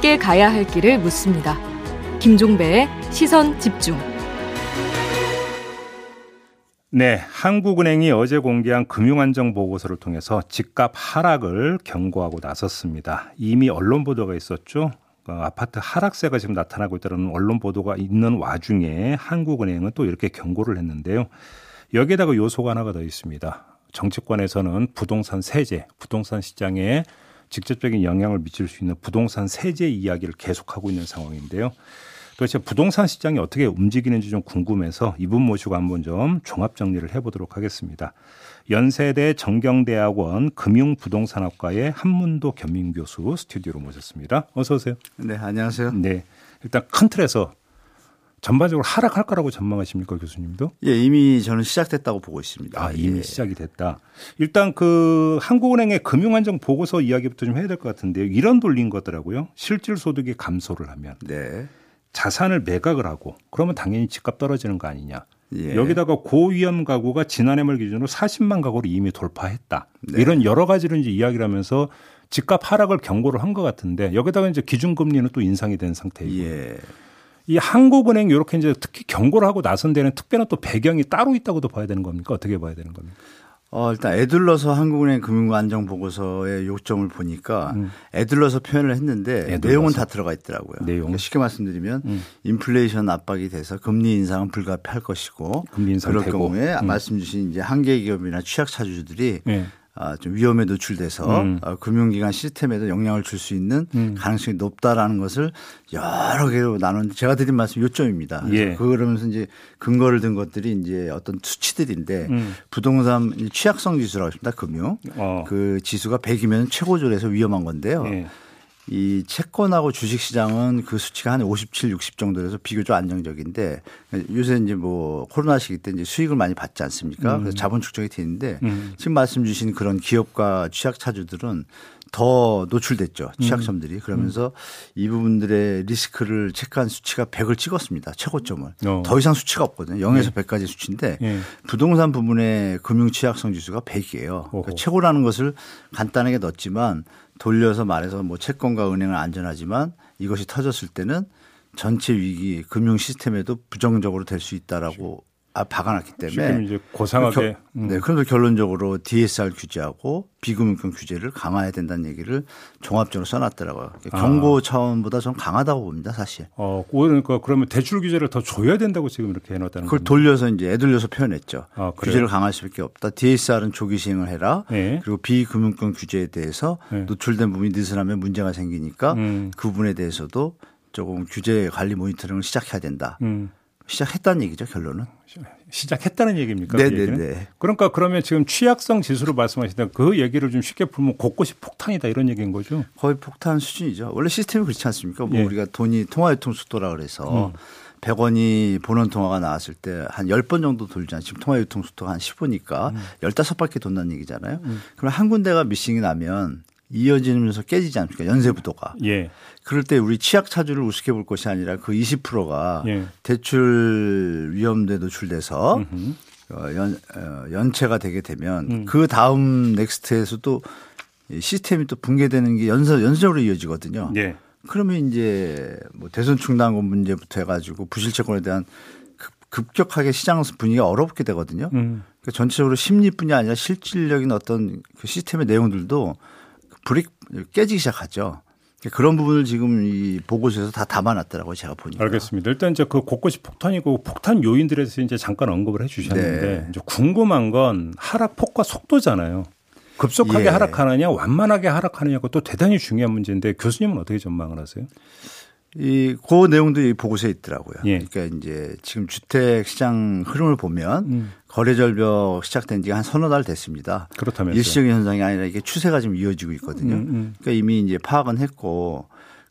함께 가야 할 길을 묻습니다. 김종배의 시선 집중. 네, 한국은행이 어제 공개한 금융안정 보고서를 통해서 집값 하락을 경고하고 나섰습니다. 이미 언론 보도가 있었죠. 어, 아파트 하락세가 지금 나타나고 있다는 언론 보도가 있는 와중에 한국은행은 또 이렇게 경고를 했는데요. 여기에다가 요소가 하나가 더 있습니다. 정치권에서는 부동산 세제, 부동산 시장에 직접적인 영향을 미칠 수 있는 부동산 세제 이야기를 계속하고 있는 상황인데요. 도대체 부동산 시장이 어떻게 움직이는지 좀 궁금해서 이분 모시고 한번 좀 종합 정리를 해보도록 하겠습니다. 연세대 정경대학원 금융부동산학과의 한문도 겸임 교수 스튜디오로 모셨습니다. 어서 오세요. 네, 안녕하세요. 네, 일단 큰 틀에서 전반적으로 하락할 거라고 전망하십니까 교수님도? 예, 이미 저는 시작됐다고 보고 있습니다. 아, 이미 예. 시작이 됐다. 일단 그 한국은행의 금융안정 보고서 이야기부터 좀 해야 될 것 같은데요. 이런 돌린 거더라고요. 실질 소득이 감소를 하면 네. 자산을 매각을 하고 그러면 당연히 집값 떨어지는 거 아니냐. 예. 여기다가 고위험 가구가 지난해 말 기준으로 40만 가구를 이미 돌파했다. 네. 이런 여러 가지를 이제 이야기를 하면서 집값 하락을 경고를 한 것 같은데 여기다가 이제 기준금리는 또 인상이 된 상태이고 예. 이 한국은행 이렇게 이제 특히 경고를 하고 나선 데는 특별한 또 배경이 따로 있다고도 봐야 되는 겁니까? 어떻게 봐야 되는 겁니까? 어, 일단 애들러서 한국은행 금융안정 보고서의 요점을 보니까 음. 애들러서 표현을 했는데 애들러서. 내용은 다 들어가 있더라고요. 내용. 그러니까 쉽게 말씀드리면 음. 인플레이션 압박이 돼서 금리 인상은 불가피할 것이고 금리 인상 그럴 되고. 경우에 음. 말씀 주신 이제 한계 기업이나 취약 차주들이 네. 아, 좀 위험에 노출돼서 음. 어, 금융기관 시스템에도 영향을 줄 수 있는 음. 가능성이 높다라는 것을 여러 개로 나눈 제가 드린 말씀 요점입니다. 예. 그러면서 이제 근거를 든 것들이 이제 어떤 수치들인데 음. 부동산 취약성 지수라고 있습니다. 금융. 어. 그 지수가 100이면 최고조에서 위험한 건데요. 예. 이 채권하고 주식 시장은 그 수치가 한 57, 60 정도라서 비교적 안정적인데 요새 이제 뭐 코로나 시기 때 이제 수익을 많이 받지 않습니까? 그래서 자본 축적이 되는데 음. 지금 말씀 주신 그런 기업과 취약 차주들은 더 노출됐죠. 취약점들이. 그러면서 이 부분들의 리스크를 체크한 수치가 100을 찍었습니다. 최고점을. 어. 더 이상 수치가 없거든요. 0에서 100까지 수치인데 예. 부동산 부분의 금융 취약성 지수가 100이에요. 오호. 그러니까 최고라는 것을 간단하게 넣었지만 돌려서 말해서 뭐 채권과 은행은 안전하지만 이것이 터졌을 때는 전체 위기 금융 시스템에도 부정적으로 될 수 있다라고 아, 박아놨기 때문에 이제 고상하게 음. 네, 그래서 결론적으로 DSR 규제하고 비금융권 규제를 강화해야 된다는 얘기를 종합적으로 써놨더라고요. 아. 경고 차원보다 좀 강하다고 봅니다, 사실. 어, 그러니까 그러면 대출 규제를 더 줘야 된다고 지금 이렇게 해놨다는 그걸 겁니까? 돌려서 이제 애들려서 표현했죠. 아? 규제를 강화할 수밖에 없다. DSR은 조기 시행을 해라. 네. 그리고 비금융권 규제에 대해서 네. 노출된 부분이 느슨하면 문제가 생기니까 음. 그 부분에 대해서도 조금 규제 관리 모니터링을 시작해야 된다. 음. 시작했다는 얘기죠, 결론은. 시작했다는 얘기입니까? 네, 그 얘기는? 네, 네. 그러니까 그러면 지금 취약성 지수로 말씀하시던 그 얘기를 좀 쉽게 풀면 곳곳이 폭탄이다 이런 얘기인 거죠. 거의 폭탄 수준이죠. 원래 시스템이 그렇지 않습니까? 뭐 예. 우리가 돈이 통화유통 속도라 그래서 음. 100원이 본원 통화가 나왔을 때 한 10번 정도 돌잖아요. 지금 통화유통 속도가 한 15니까 음. 15바퀴 돈다는 얘기잖아요. 그럼 한 군데가 missing이 나면 이어지면서 깨지지 않습니까? 연쇄 부도가. 예. 그럴 때 우리 취약 차주를 우습게 볼 것이 아니라 그 20%가 예. 대출 위험에 노출돼서 음흠. 어, 연, 어, 연체가 되게 되면 음. 그 다음 next에서 또이 시스템이 또 붕괴되는 게 연서, 연쇄적으로 이어지거든요. 예. 그러면 이제 뭐 대선 충당금 문제부터 해가지고 부실채권에 대한 급- 급격하게 시장 분위기가 어렵게 되거든요. 음. 그러니까 전체적으로 심리뿐이 아니라 실질적인 어떤 그 시스템의 내용들도 불이 깨지기 시작하죠. 그런 부분을 지금 이 보고서에서 다 담아놨더라고요. 제가 보니까. 알겠습니다. 일단 이제 그 곳곳이 폭탄이고 폭탄 요인들에 대해서 이제 잠깐 언급을 해 주셨는데 네. 이제 궁금한 건 하락폭과 속도잖아요. 급속하게 예. 하락하느냐 완만하게 하락하느냐가 또 대단히 중요한 문제인데 교수님은 어떻게 전망을 하세요? 이, 그 내용도 이 보고서에 있더라고요. 예. 그러니까 이제 지금 주택 시장 흐름을 보면 음. 거래 절벽 시작된 지가 한 서너 달 됐습니다. 그렇다면서요. 일시적인 현상이 아니라 이게 추세가 지금 이어지고 있거든요. 음, 음. 그러니까 이미 이제 파악은 했고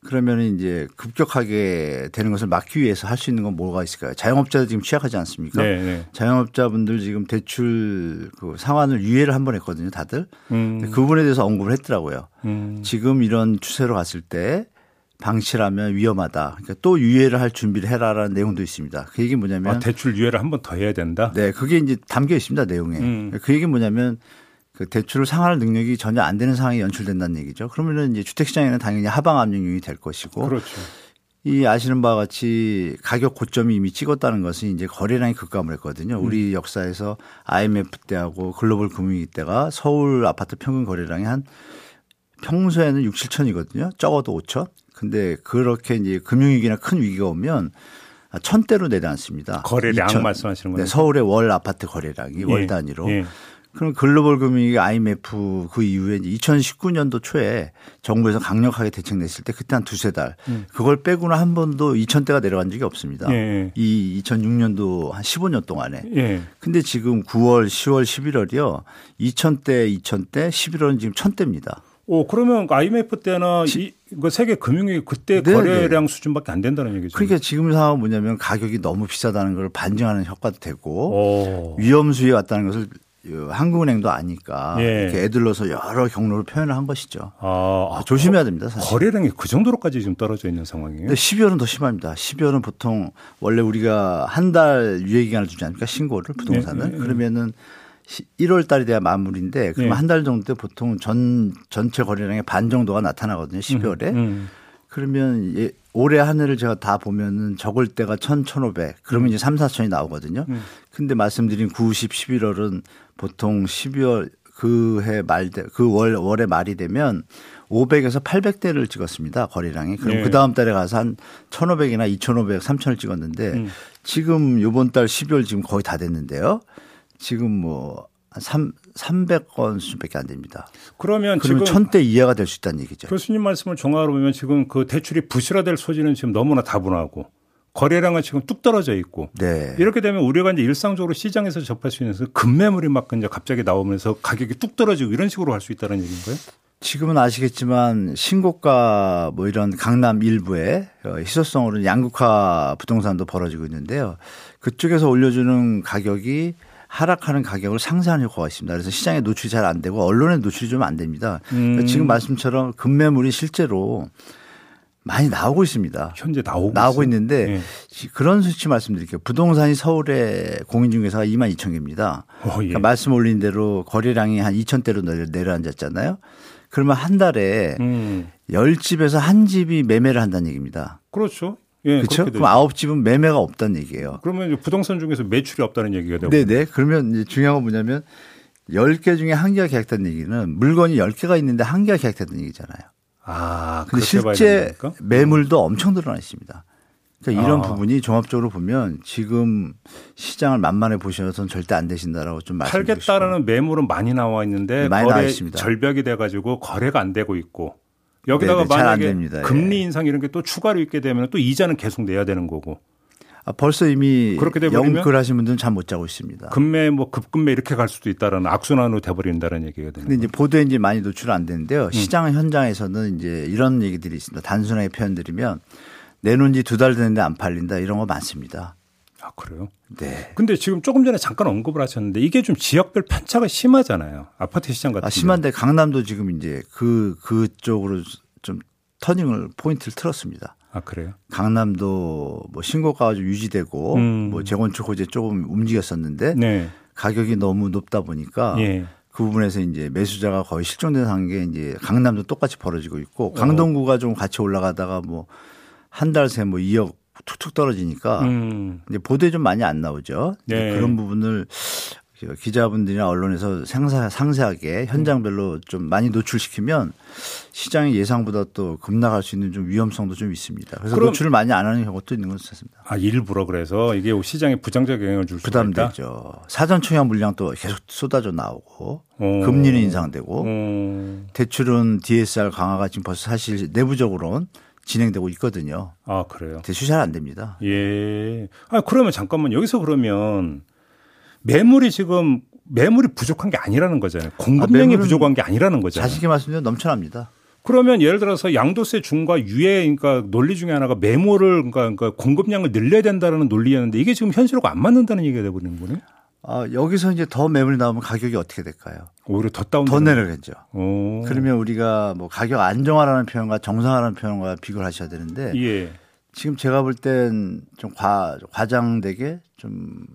그러면은 이제 급격하게 되는 것을 막기 위해서 할 수 있는 건 뭐가 있을까요? 자영업자들 지금 취약하지 않습니까? 네, 네. 자영업자분들 지금 대출 그 상환을 유예를 한 번 했거든요, 다들. 음, 그 부분에 대해서 언급을 했더라고요. 음. 지금 이런 추세로 갔을 때 방치라면 위험하다. 그러니까 또 유예를 할 준비를 해라라는 내용도 있습니다. 그 얘기 뭐냐면 아, 대출 유예를 한 번 더 해야 된다. 네, 그게 이제 담겨 있습니다, 내용에. 음. 그 얘기 뭐냐면 그 대출을 상환할 능력이 전혀 안 되는 상황이 연출된다는 얘기죠. 그러면은 이제 주택 시장에는 당연히 하방 압력이 될 것이고 그렇죠. 이 아시는 바와 같이 가격 고점이 이미 찍었다는 것은 이제 거래량이 급감을 했거든요. 음. 우리 역사에서 IMF 때하고 글로벌 금융위기 때가 서울 아파트 평균 거래량이 한 평소에는 6, 7천이거든요. 적어도 5천. 근데 그렇게 이제 금융위기나 큰 위기가 오면 천대로 내려앉습니다. 거래량 2천. 말씀하시는 거예요? 네, 서울의 월 아파트 거래량이 월 예, 단위로. 예. 그럼 글로벌 금융위기 IMF 그 이후에 이제 2019년도 초에 정부에서 강력하게 대책 냈을 때 그때 한 두세 달 그걸 빼고는 한 번도 2천대가 내려간 적이 없습니다. 음. 예. 이 2006년도 한 15년 동안에. 예. 근데 지금 9월, 10월, 11월이요. 2천대, 2천대, 11월은 지금 1000대입니다. 오 그러면 IMF 때나 이, 그 세계 금융위기 그때 네, 거래량 수준밖에 안 된다는 얘기죠. 그러니까 지금 상황은 뭐냐면 가격이 너무 비싸다는 걸 반증하는 효과도 되고 오. 위험 수위에 왔다는 것을 한국은행도 아니까 예. 이렇게 애들러서 여러 경로를 표현을 한 것이죠. 아, 아, 조심해야 됩니다. 사실. 거래량이 그 정도로까지 지금 떨어져 있는 상황이에요. 근데 12월은 더 심합니다. 12월은 보통 원래 우리가 한 달 유예 기간을 주지 않습니까? 신고를 부동산은. 네, 네, 네. 그러면은 1월 달이 돼야 마무리인데 그러면 네. 한달 정도 때 보통 전 전체 거래량의 반 정도가 나타나거든요. 12월에. 음. 그러면 예, 올해 한 해를 제가 다 보면은 적을 때가 1,000, 1,500. 그러면 이제 3, 4천이 나오거든요. 음. 근데 말씀드린 9, 10, 11월은 보통 12월 그 해 말, 그 월, 월의 말이 되면 500에서 800대를 찍었습니다. 거래량이. 그럼 네. 그 다음 달에 가서 한 1,500이나 2,500, 3,000을 찍었는데 음. 지금 요번 달 12월 지금 거의 다 됐는데요. 지금 뭐, 한 3, 300건 수준밖에 안 됩니다. 그러면 그러면 지금 1000대 이하가 될 수 있다는 얘기죠. 교수님 말씀을 종합으로 보면 지금 그 대출이 부실화될 소지는 지금 너무나 다분하고 거래량은 지금 뚝 떨어져 있고 네. 이렇게 되면 우리가 이제 일상적으로 시장에서 접할 수 있는 그 급매물이 막 이제 갑자기 나오면서 가격이 뚝 떨어지고 이런 식으로 할 수 있다는 얘기인가요? 지금은 아시겠지만 신고가 뭐 이런 강남 일부에 어, 희소성으로 양극화 부동산도 벌어지고 있는데요. 그쪽에서 올려주는 가격이 하락하는 가격을 효과가 있습니다. 그래서 시장에 노출이 잘 안 되고 언론에 노출이 좀 안 됩니다. 그러니까 음. 지금 말씀처럼 급매물이 실제로 많이 나오고 있습니다. 현재 나오고 나오고? 있는데 예. 그런 수치 말씀드릴게요. 부동산이 서울의 공인중개사가 2만 2천 개입니다. 어, 예. 그러니까 말씀 올린 대로 거래량이 한 2천 대로 내려, 내려앉았잖아요. 그러면 한 달에 음. 열 집에서 한 집이 매매를 한다는 얘기입니다. 그렇죠. 예, 그렇죠? 그럼. 아홉 집은 매매가 없다는 얘기예요. 그러면 부동산 중에서 매출이 없다는 얘기가 되고 네 네. 그러면 이제 중요한 건 뭐냐면 열개 중에 한 개가 계약됐다는 얘기는 물건이 열 개가 있는데 한 개가 계약됐다는 얘기잖아요. 아, 근데 실제? 매물도 엄청 늘어나 있습니다. 그러니까 이런 아. 부분이 종합적으로 보면 지금 시장을 만만해 보셔서는 절대 안 되신다라고 좀 말씀드리고. 팔겠다라는 매물은 많이 나와 있는데 네, 많이 거래 있습니다. 절벽이 돼 가지고 거래가 안 되고 있고 여기다가 네네, 만약에 됩니다. 예. 금리 인상 이런 게 또 추가로 있게 되면 또 이자는 계속 내야 되는 거고 아, 벌써 이미 그렇게 영끌 하신 분들은 잠 못 자고 있습니다. 금매 뭐 급금매 이렇게 갈 수도 있다라는 악순환으로 돼버린다는 얘기가 되는 근데 이제. 보도에 이제 많이 노출 안 음. 되는데요. 시장 현장에서는 이제 이런 얘기들이 있습니다. 단순하게 표현드리면 내놓은 지 두 달 됐는데 안 팔린다 이런 거 많습니다. 아 그래요? 네. 근데 지금 조금 전에 잠깐 언급을 하셨는데 이게 좀 지역별 편차가 심하잖아요. 아파트 시장 같은 아, 심한데 강남도 지금 이제 그 그쪽으로 좀 터닝을 포인트를 틀었습니다. 아 그래요? 강남도 뭐 신고가가 좀 유지되고 음. 뭐 재건축 호재 조금 움직였었는데 네. 가격이 너무 높다 보니까 예. 그 부분에서 이제 매수자가 거의 실종된 상황에 이제 강남도 똑같이 벌어지고 있고 강동구가 좀 같이 올라가다가 뭐 한 달 새 뭐 2억 툭툭 떨어지니까 음. 이제 보도에 좀 많이 안 나오죠. 네. 그런 부분을 기자분들이나 언론에서 상세, 상세하게 현장별로 좀 많이 노출시키면 시장의 예상보다 또 급락할 수 있는 좀 위험성도 좀 있습니다. 그래서 노출을 많이 안 하는 경우도 있는 것 같습니다. 아 일부러 그래서 이게 시장에 부정적 영향을 줄 수가 있다. 부담되죠. 사전 청약 물량도 계속 쏟아져 나오고 어. 금리는 인상되고 어. 대출은 DSR 강화가 지금 벌써 사실 내부적으로는 진행되고 있거든요. 아 그래요. 대출 잘 안 됩니다. 예. 아 그러면 잠깐만 여기서 그러면 매물이 지금 매물이 부족한 게 아니라는 거잖아요. 공급량이 매물은 부족한 게 아니라는 거잖아요. 자식이 말씀드리면 넘쳐납니다. 그러면 예를 들어서 양도세 중과 유예 그러니까 논리 중에 하나가 매물을 그러니까, 그러니까 공급량을 늘려야 된다는 논리였는데 이게 지금 현실과 안 맞는다는 얘기가 돼 버리는 거네. 아, 여기서 이제 더 매물이 나오면 가격이 어떻게 될까요? 오히려 더 다운. 더 내려가죠. 어. 그러면 우리가 뭐 가격 안정화라는 표현과 정상화라는 표현과 비교를 하셔야 되는데 예. 지금 제가 볼 땐 좀 과, 과장되게 좀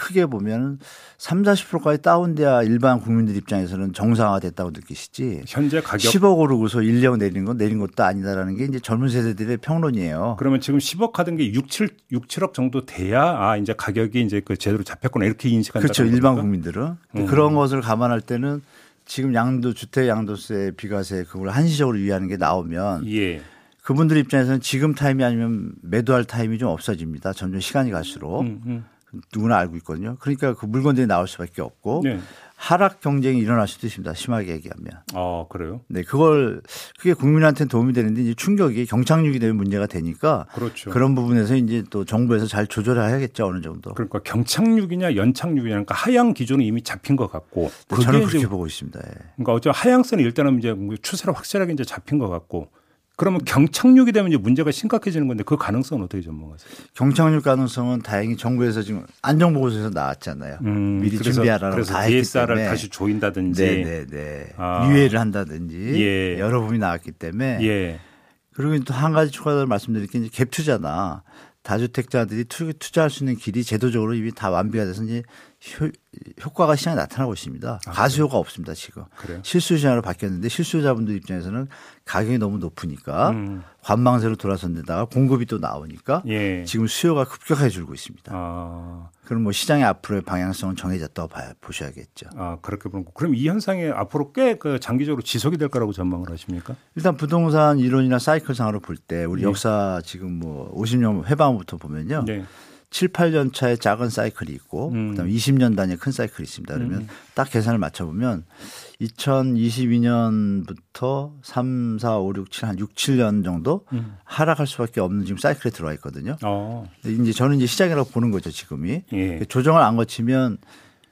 크게 보면 3, 40%까지 다운돼야 일반 국민들 입장에서는 정상화됐다고 느끼시지. 현재 가격 10억 오르고서 1억 내린 건 내린 것도 아니다라는 게 이제 젊은 세대들의 평론이에요. 그러면 지금 10억 하던 게 6, 7, 6, 7억 정도 돼야 아 이제 가격이 이제 그 제대로 잡혔구나 이렇게 인식한다. 그렇죠. 일반 국민들은 음. 그런 것을 감안할 때는 지금 양도 주택 양도세 비과세 그걸 한시적으로 유의하는 게 나오면 예. 그분들 입장에서는 지금 타임이 아니면 매도할 타임이 좀 없어집니다. 점점 시간이 갈수록 음, 음. 누구나 알고 있거든요. 그러니까 그 물건들이 나올 수밖에 없고 네. 하락 경쟁이 일어날 수도 있습니다. 심하게 얘기하면. 아 그래요? 네, 그걸 그게 국민한테는 도움이 되는데 이제 충격이 경착륙이 되면 문제가 되니까 그렇죠. 그런 부분에서 이제 또 정부에서 잘 조절해야겠죠 어느 정도. 그러니까 경착륙이냐 연착륙이냐 그러니까 하향 기조는 이미 잡힌 것 같고 네, 저는 그렇게 보고 있습니다. 예. 그러니까 어째 하향선은 일단은 이제 뭐 추세로 확실하게 이제 잡힌 것 같고 그러면 경착륙이 되면 이제 문제가 심각해지는 건데 그 가능성은 어떻게 전망하세요? 경착륙 가능성은 다행히 정부에서 지금 안정보고서에서 나왔잖아요. 음, 미리 그래서- 준비하라고 그래서 다 DSR을. 다시 조인다든지 네네네. 아. 유예를 한다든지 예. 여러 부분이 나왔기 때문에 예. 그리고 또 한 가지 추가로 말씀드릴 게 이제 갭 투자나 다주택자들이 투, 투자할 수 있는 길이 제도적으로 이미 다 완비가 돼서 이제 효, 효과가 시장에 나타나고 있습니다. 가수요가 없습니다 지금. 아, 그래요? 실수요 시장으로 바뀌었는데 실수요자분들 입장에서는 가격이 너무 높으니까 음. 관망세로 돌아선 데다가 공급이 또 나오니까 예. 지금 수요가 급격하게 줄고 있습니다. 아, 그럼 뭐 시장의 앞으로의 방향성은 정해졌다고 봐야, 보셔야겠죠. 아 그렇게 보는 거. 그럼 이 현상이 앞으로 꽤 그 장기적으로 지속이 될 거라고 전망을 하십니까? 일단 부동산 이론이나 사이클상으로 볼 때 우리 네. 역사 지금 뭐 50년 회방부터 보면요. 네. 7, 8년 차에 작은 사이클이 있고 음. 그다음에 20년 단위의 큰 사이클이 있습니다. 그러면 딱 계산을 맞춰 보면 2022년부터 3, 4, 5, 6, 7, 한 6, 7년 정도 음. 하락할 수밖에 없는 지금 사이클에 들어와 있거든요. 어. 이제 저는 이제 시작이라고 보는 거죠, 지금이. 예. 조정을 안 거치면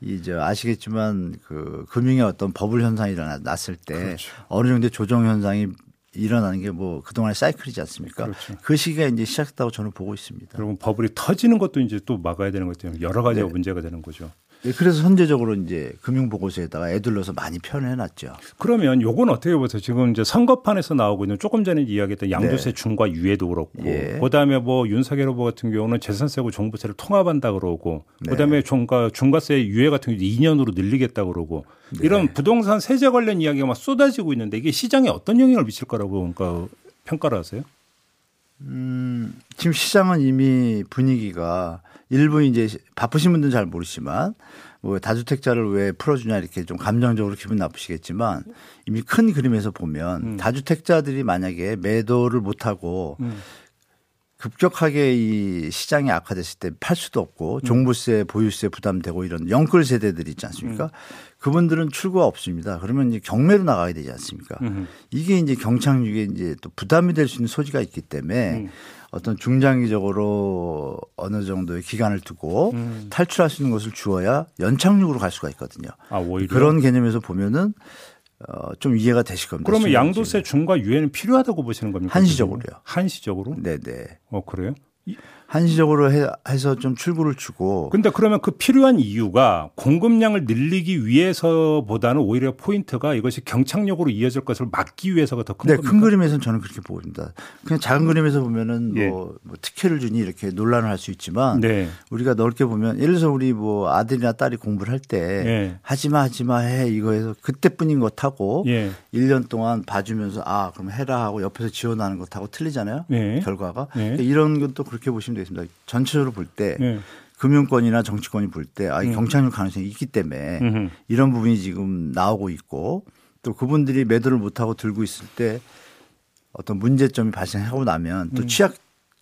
이제 아시겠지만 그 금융의 어떤 버블 현상이 일어났을 때 그렇죠. 어느 정도 조정 현상이 일어나는 게 뭐 그동안의 사이클이지 않습니까? 그렇죠. 그 시기가 이제 시작했다고 저는 보고 있습니다. 그리고 버블이 터지는 것도 이제 또 막아야 되는 것 때문에 여러 가지가 네. 문제가 되는 거죠. 예, 그래서 선제적으로 이제 금융보고서에다가 애들러서 많이 표현해 놨죠. 그러면 요건 어떻게 보세요? 지금 이제 선거판에서 나오고 있는 조금 전에 이야기했던 양도세 네. 중과 유예도 그렇고 예. 그다음에 뭐 윤석열 후보 같은 경우는 재산세고 종부세를 통합한다 그러고 네. 그다음에 중과 중과세 유예 같은 경우 2년으로 늘리겠다 그러고 네. 이런 부동산 세제 관련 이야기가 막 쏟아지고 있는데 이게 시장에 어떤 영향을 미칠 거라고 그러니까 평가를 하세요? 음, 지금 시장은 이미 분위기가 일부 이제 바쁘신 분들은 잘 모르지만 뭐 다주택자를 왜 풀어주냐 이렇게 좀 감정적으로 기분 나쁘시겠지만 이미 큰 그림에서 보면 음. 다주택자들이 만약에 매도를 못하고 음. 급격하게 이 시장이 악화됐을 때 팔 수도 음. 없고 종부세, 보유세 부담되고 이런 영끌 세대들이 있지 않습니까? 음. 그분들은 출구가 없습니다. 그러면 이제 경매로 나가야 되지 않습니까? 음. 이게 이제 경착륙에 이제 또 부담이 될 수 있는 소지가 있기 때문에 음. 어떤 중장기적으로 어느 정도의 기간을 두고 음. 탈출할 수 있는 것을 주어야 연착륙으로 갈 수가 있거든요. 아 그런 개념에서 보면은 어, 좀 이해가 되실 겁니다. 그러면 양도세 중과 유예는 필요하다고 보시는 겁니까? 한시적으로요. 한시적으로? 네네. 어 그래요? 한시적으로 해, 해서 좀 출구를 주고 근데 그러면 그 필요한 이유가 공급량을 늘리기 위해서보다는 오히려 포인트가 이것이 경착력으로 이어질 것을 막기 위해서가 더큰 네? 큰 그림에서는 저는 그렇게 보고 있습니다. 그냥 작은 그림에서 보면은 예. 뭐, 뭐 특혜를 주니 이렇게 논란을 할 수 있지만 네. 우리가 넓게 보면 예를 들어서 우리 뭐 아들이나 딸이 공부를 할때 예. 하지마 하지마 해 이거 해서 그때뿐인 것 하고 예. 1년 동안 봐주면서 아 그럼 해라 하고 옆에서 지원하는 것하고 틀리잖아요. 예. 결과가 예. 그러니까 이런 것도 그렇게 보시면 되겠습니다. 전체적으로 볼때 예. 금융권이나 정치권이 볼 때 아, 음. 경착륙 가능성이 있기 때문에 음흠. 이런 부분이 지금 나오고 있고 또 그분들이 매도를 못하고 들고 있을 때 어떤 문제점이 발생하고 나면 음. 또 취약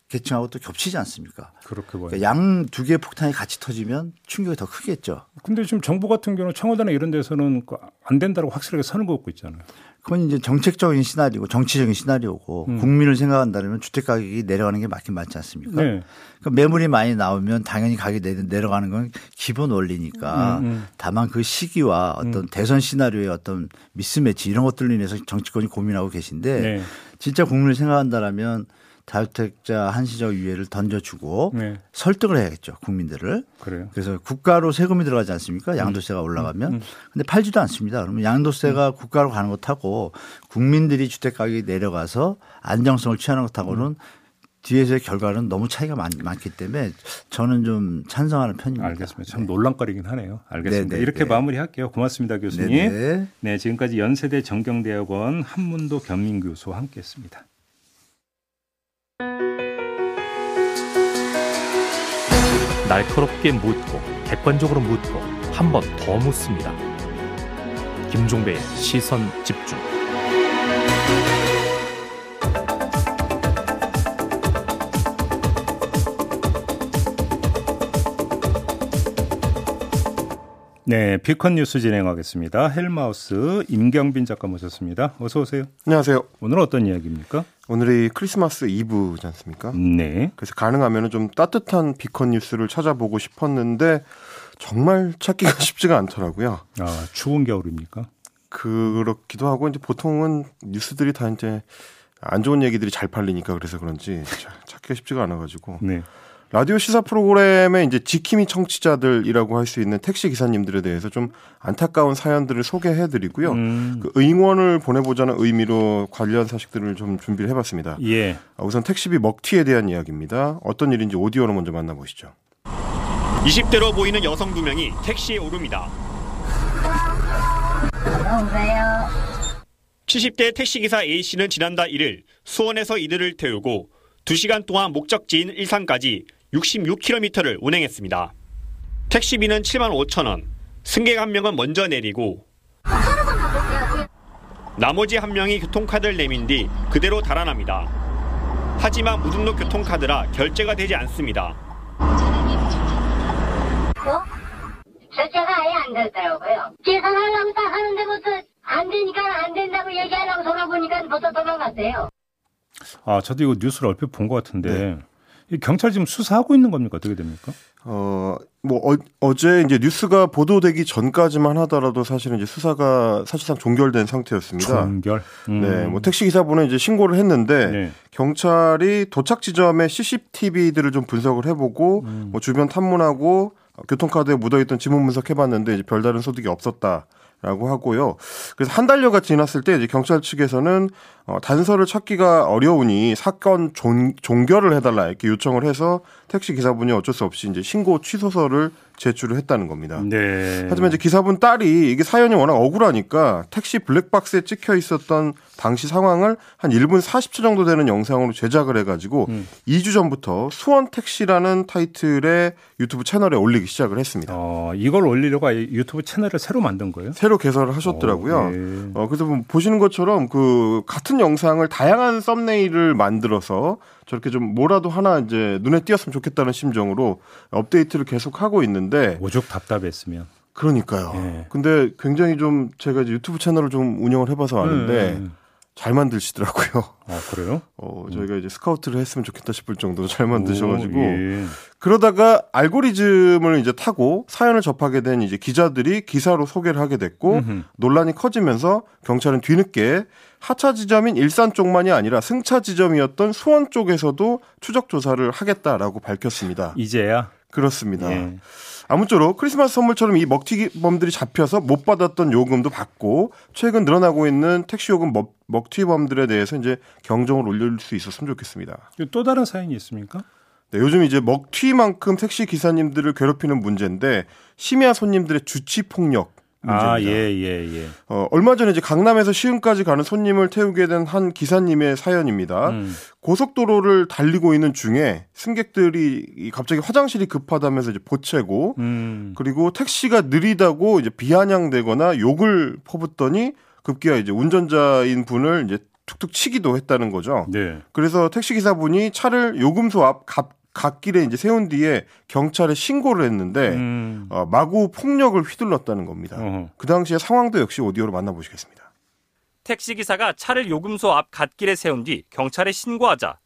계층하고 또 겹치지 않습니까? 그렇게 봐요. 그러니까 양두 개의 폭탄이 같이 터지면 충격이 더 크겠죠. 근데 지금 정부 같은 경우는 청와대나 이런 데서는 그안 된다고 확실하게 선을 긋고 있잖아요. 그건 이제 정책적인 시나리오고 정치적인 시나리오고 음. 국민을 생각한다면 주택 가격이 내려가는 게 맞긴 맞지 않습니까? 네. 그러니까 매물이 많이 나오면 당연히 가격이 내- 내려가는 건 기본 원리니까 음, 음. 다만 그 시기와 어떤 대선 시나리오의 어떤 미스매치 이런 것들로 인해서 정치권이 고민하고 계신데 네. 진짜 국민을 생각한다라면 다주택자 한시적 유예를 던져주고 네. 설득을 해야겠죠 국민들을. 그래요. 그래서 국가로 세금이 들어가지 않습니까? 양도세가 올라가면. 음. 근데 팔지도 않습니다. 그러면 양도세가 국가로 가는 것하고 국민들이 주택 가격이 내려가서 안정성을 취하는 것하고는 뒤에서의 결과는 너무 차이가 많, 기 때문에 저는 좀 찬성하는 편입니다. 알겠습니다. 참 네. 논란거리긴 하네요. 알겠습니다. 네네, 이렇게 네. 마무리할게요. 고맙습니다, 교수님. 네네. 네, 지금까지 연세대 정경대학원 한문도 겸임 교수와 함께했습니다. 날카롭게 묻고 객관적으로 묻고 한 번 더 묻습니다. 김종배의 시선 집중. 네, 비컨 뉴스 진행하겠습니다. 헬마우스 임경빈 작가 모셨습니다. 어서 오세요. 안녕하세요. 오늘 어떤 이야기입니까? 오늘이 크리스마스 이브지 않습니까? 네. 그래서 가능하면 좀 따뜻한 비컨 뉴스를 찾아보고 싶었는데 정말 찾기가 쉽지가 않더라고요. 아, 추운 겨울입니까? 그렇기도 하고 이제 보통은 뉴스들이 다 이제 안 좋은 얘기들이 잘 팔리니까 그래서 그런지 찾기가 쉽지가 않아가지고. 네. 라디오 시사 프로그램에 이제 지킴이 청취자들이라고 할 수 있는 택시 기사님들에 대해서 좀 안타까운 사연들을 소개해 드리고요. 음. 그 응원을 보내보자는 의미로 관련 사실들을 좀 준비를 해봤습니다. 예. 우선 택시비 먹튀에 대한 이야기입니다. 어떤 일인지 오디오로 먼저 만나보시죠. 20대로 보이는 여성 두 명이 택시에 오릅니다. 70대 택시기사 A씨는 지난달 1일 수원에서 이들을 태우고 2시간 동안 목적지인 일산까지 66km를 운행했습니다. 택시비는 7만 5천 원, 승객 한 명은 먼저 내리고 나머지 한 명이 교통카드를 내민 뒤 그대로 달아납니다. 하지만 무등록 교통카드라 결제가 되지 않습니다. 어? 결제가 아예 안 됐더라고요. 계산하려고 딱 하는데 부터 안 되니까 안 된다고 얘기하려고 돌아보니까 부터 도망갔대요. 아, 저도 이거 뉴스를 얼핏 본 것 같은데 네. 경찰 지금 수사하고 있는 겁니까? 어떻게 됩니까? 어, 뭐 어, 제 이제 뉴스가 보도되기 전까지만 하더라도 사실은 이제 수사가 사실상 종결된 상태였습니다. 종결. 음. 네, 뭐 택시 기사분은 이제 신고를 했는데 네. 경찰이 도착 지점의 CCTV들을 좀 분석을 해보고 음. 뭐 주변 탐문하고 교통카드에 묻어있던 지문 분석해봤는데 이제 별다른 소득이 없었다. 라고 하고요. 그래서 한 달여가 지났을 때 이제 경찰 측에서는 어, 단서를 찾기가 어려우니 사건 종, 종결을 해달라 이렇게 요청을 해서 택시 기사분이 어쩔 수 없이 이제 신고 취소서를 제출을 했다는 겁니다. 네. 하지만 이제 기사분 딸이 이게 사연이 워낙 억울하니까 택시 블랙박스에 찍혀 있었던 당시 상황을 한 1분 40초 정도 되는 영상으로 제작을 해가지고 음. 2주 전부터 수원 택시라는 타이틀의 유튜브 채널에 올리기 시작을 했습니다. 어, 이걸 올리려고 유튜브 채널을 새로 만든 거예요? 새로 개설을 하셨더라고요. 어, 네. 어, 그래서 뭐 보시는 것처럼 그 같은 영상을 다양한 썸네일을 만들어서 저렇게 좀 뭐라도 하나 이제 눈에 띄었으면 좋겠다는 심정으로 업데이트를 계속 하고 있는데 오죽 답답했으면 그러니까요. 네. 근데 굉장히 좀 제가 이제 유튜브 채널을 좀 운영을 해봐서 아는데 네. 잘 만드시더라고요. 아, 그래요? 어, 저희가 이제 스카우트를 했으면 좋겠다 싶을 정도로 잘 만드셔가지고. 오, 예. 그러다가 알고리즘을 이제 타고 사연을 접하게 된 이제 기자들이 기사로 소개를 하게 됐고 음흠. 논란이 커지면서 경찰은 뒤늦게 하차 지점인 일산 쪽만이 아니라 승차 지점이었던 수원 쪽에서도 추적 조사를 하겠다라고 밝혔습니다. 이제야? 그렇습니다. 예. 아무쪼록 크리스마스 선물처럼 이 먹튀범들이 잡혀서 못 받았던 요금도 받고 최근 늘어나고 있는 택시 요금 먹, 먹튀범들에 대해서 이제 경종을 울릴 수 있었으면 좋겠습니다. 또 다른 사연이 있습니까? 네, 요즘 이제 먹튀만큼 택시 기사님들을 괴롭히는 문제인데 심야 손님들의 주치 폭력 문제입니다. 아, 예, 예, 예. 어, 얼마 전에 이제 강남에서 시흥까지 가는 손님을 태우게 된 한 기사님의 사연입니다. 음. 고속도로를 달리고 있는 중에 승객들이 갑자기 화장실이 급하다면서 이제 보채고 음. 그리고 택시가 느리다고 이제 비아냥대거나 욕을 퍼붓더니 급기야 이제 운전자인 분을 이제 툭툭 치기도 했다는 거죠. 네. 그래서 택시 기사분이 차를 요금소 앞 갓길에 이제 세운 뒤에 경찰에 신고를 했는데 음. 어, 마구 폭력을 휘둘렀다는 겁니다. 어허. 그 당시에 상황도 역시 오디오로 만나보시겠습니다. 택시 기사가 차를 요금소 앞 갓길에 세운 뒤 경찰에 신고하자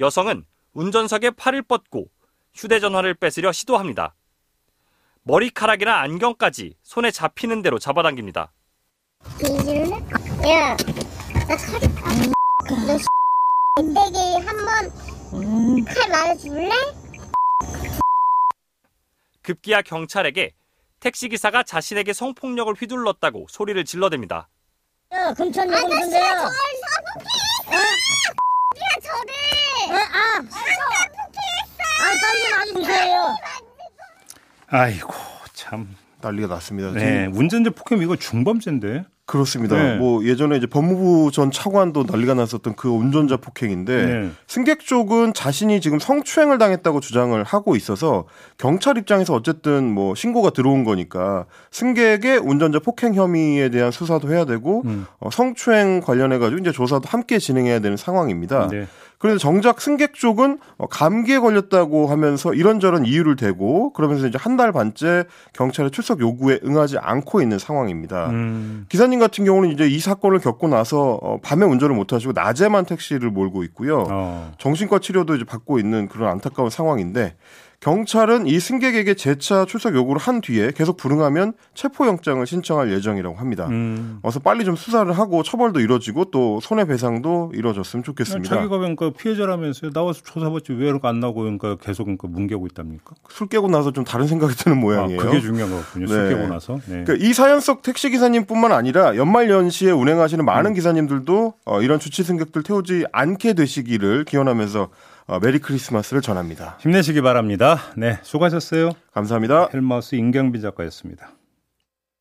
여성은 운전석에 팔을 뻗고 휴대전화를 뺏으려 시도합니다. 머리카락이나 안경까지 손에 잡히는 대로 잡아당깁니다. 야, 나 칼이 너 인대기 한번 칼 맞아줄래? 급기야 경찰에게 택시기사가 자신에게 성폭력을 휘둘렀다고 소리를 질러댑니다. 야, 금천 요금. 아저씨가 저를 사복해! 어? 야, 저를! 네, 아, 아, 빨리 많이 주세요. 아이고 참 난리가 났습니다. 네, 운전자 폭행 이거 중범죄인데. 그렇습니다. 네. 뭐 예전에 이제 법무부 전 차관도 난리가 났었던 그 운전자 폭행인데 네. 승객 쪽은 자신이 지금 성추행을 당했다고 주장을 하고 있어서 경찰 입장에서 어쨌든 뭐 신고가 들어온 거니까 승객의 운전자 폭행 혐의에 대한 수사도 해야 되고 음. 어, 성추행 관련해 가지고 이제 조사도 함께 진행해야 되는 상황입니다. 네. 그런데 정작 승객 쪽은 어, 감기에 걸렸다고 하면서 이런저런 이유를 대고 그러면서 이제 한 달 반째 경찰의 출석 요구에 응하지 않고 있는 상황입니다. 음. 기사님 같은 경우는 이제 이 사건을 겪고 나서 어, 밤에 운전을 못 하시고 낮에만 택시를 몰고 있고요. 어. 정신과 치료도 이제 받고 있는 그런 안타까운 상황인데 경찰은 이 승객에게 재차 출석 요구를 한 뒤에 계속 불응하면 체포영장을 신청할 예정이라고 합니다. 음. 어서 빨리 좀 수사를 하고 처벌도 이루어지고 또 손해배상도 이루어졌으면 좋겠습니다. 자기가 그러니까 피해자라면서요. 나와서 조사받지 왜 이렇게 안 나오고 그러니까 계속 그러니까 뭉개고 있답니까? 술 깨고 나서 좀 다른 생각이 드는 모양이에요. 아, 그게 중요한 거군요. 술 네. 깨고 나서. 네. 그러니까 이 사연 속 택시 기사님뿐만 아니라 연말 연시에 운행하시는 많은 기사님들도 어, 이런 주치 승객들 태우지 않게 되시기를 기원하면서 어, 메리 크리스마스를 전합니다. 힘내시기 바랍니다. 네, 수고하셨어요. 감사합니다. 헬마우스 임경빈 작가였습니다.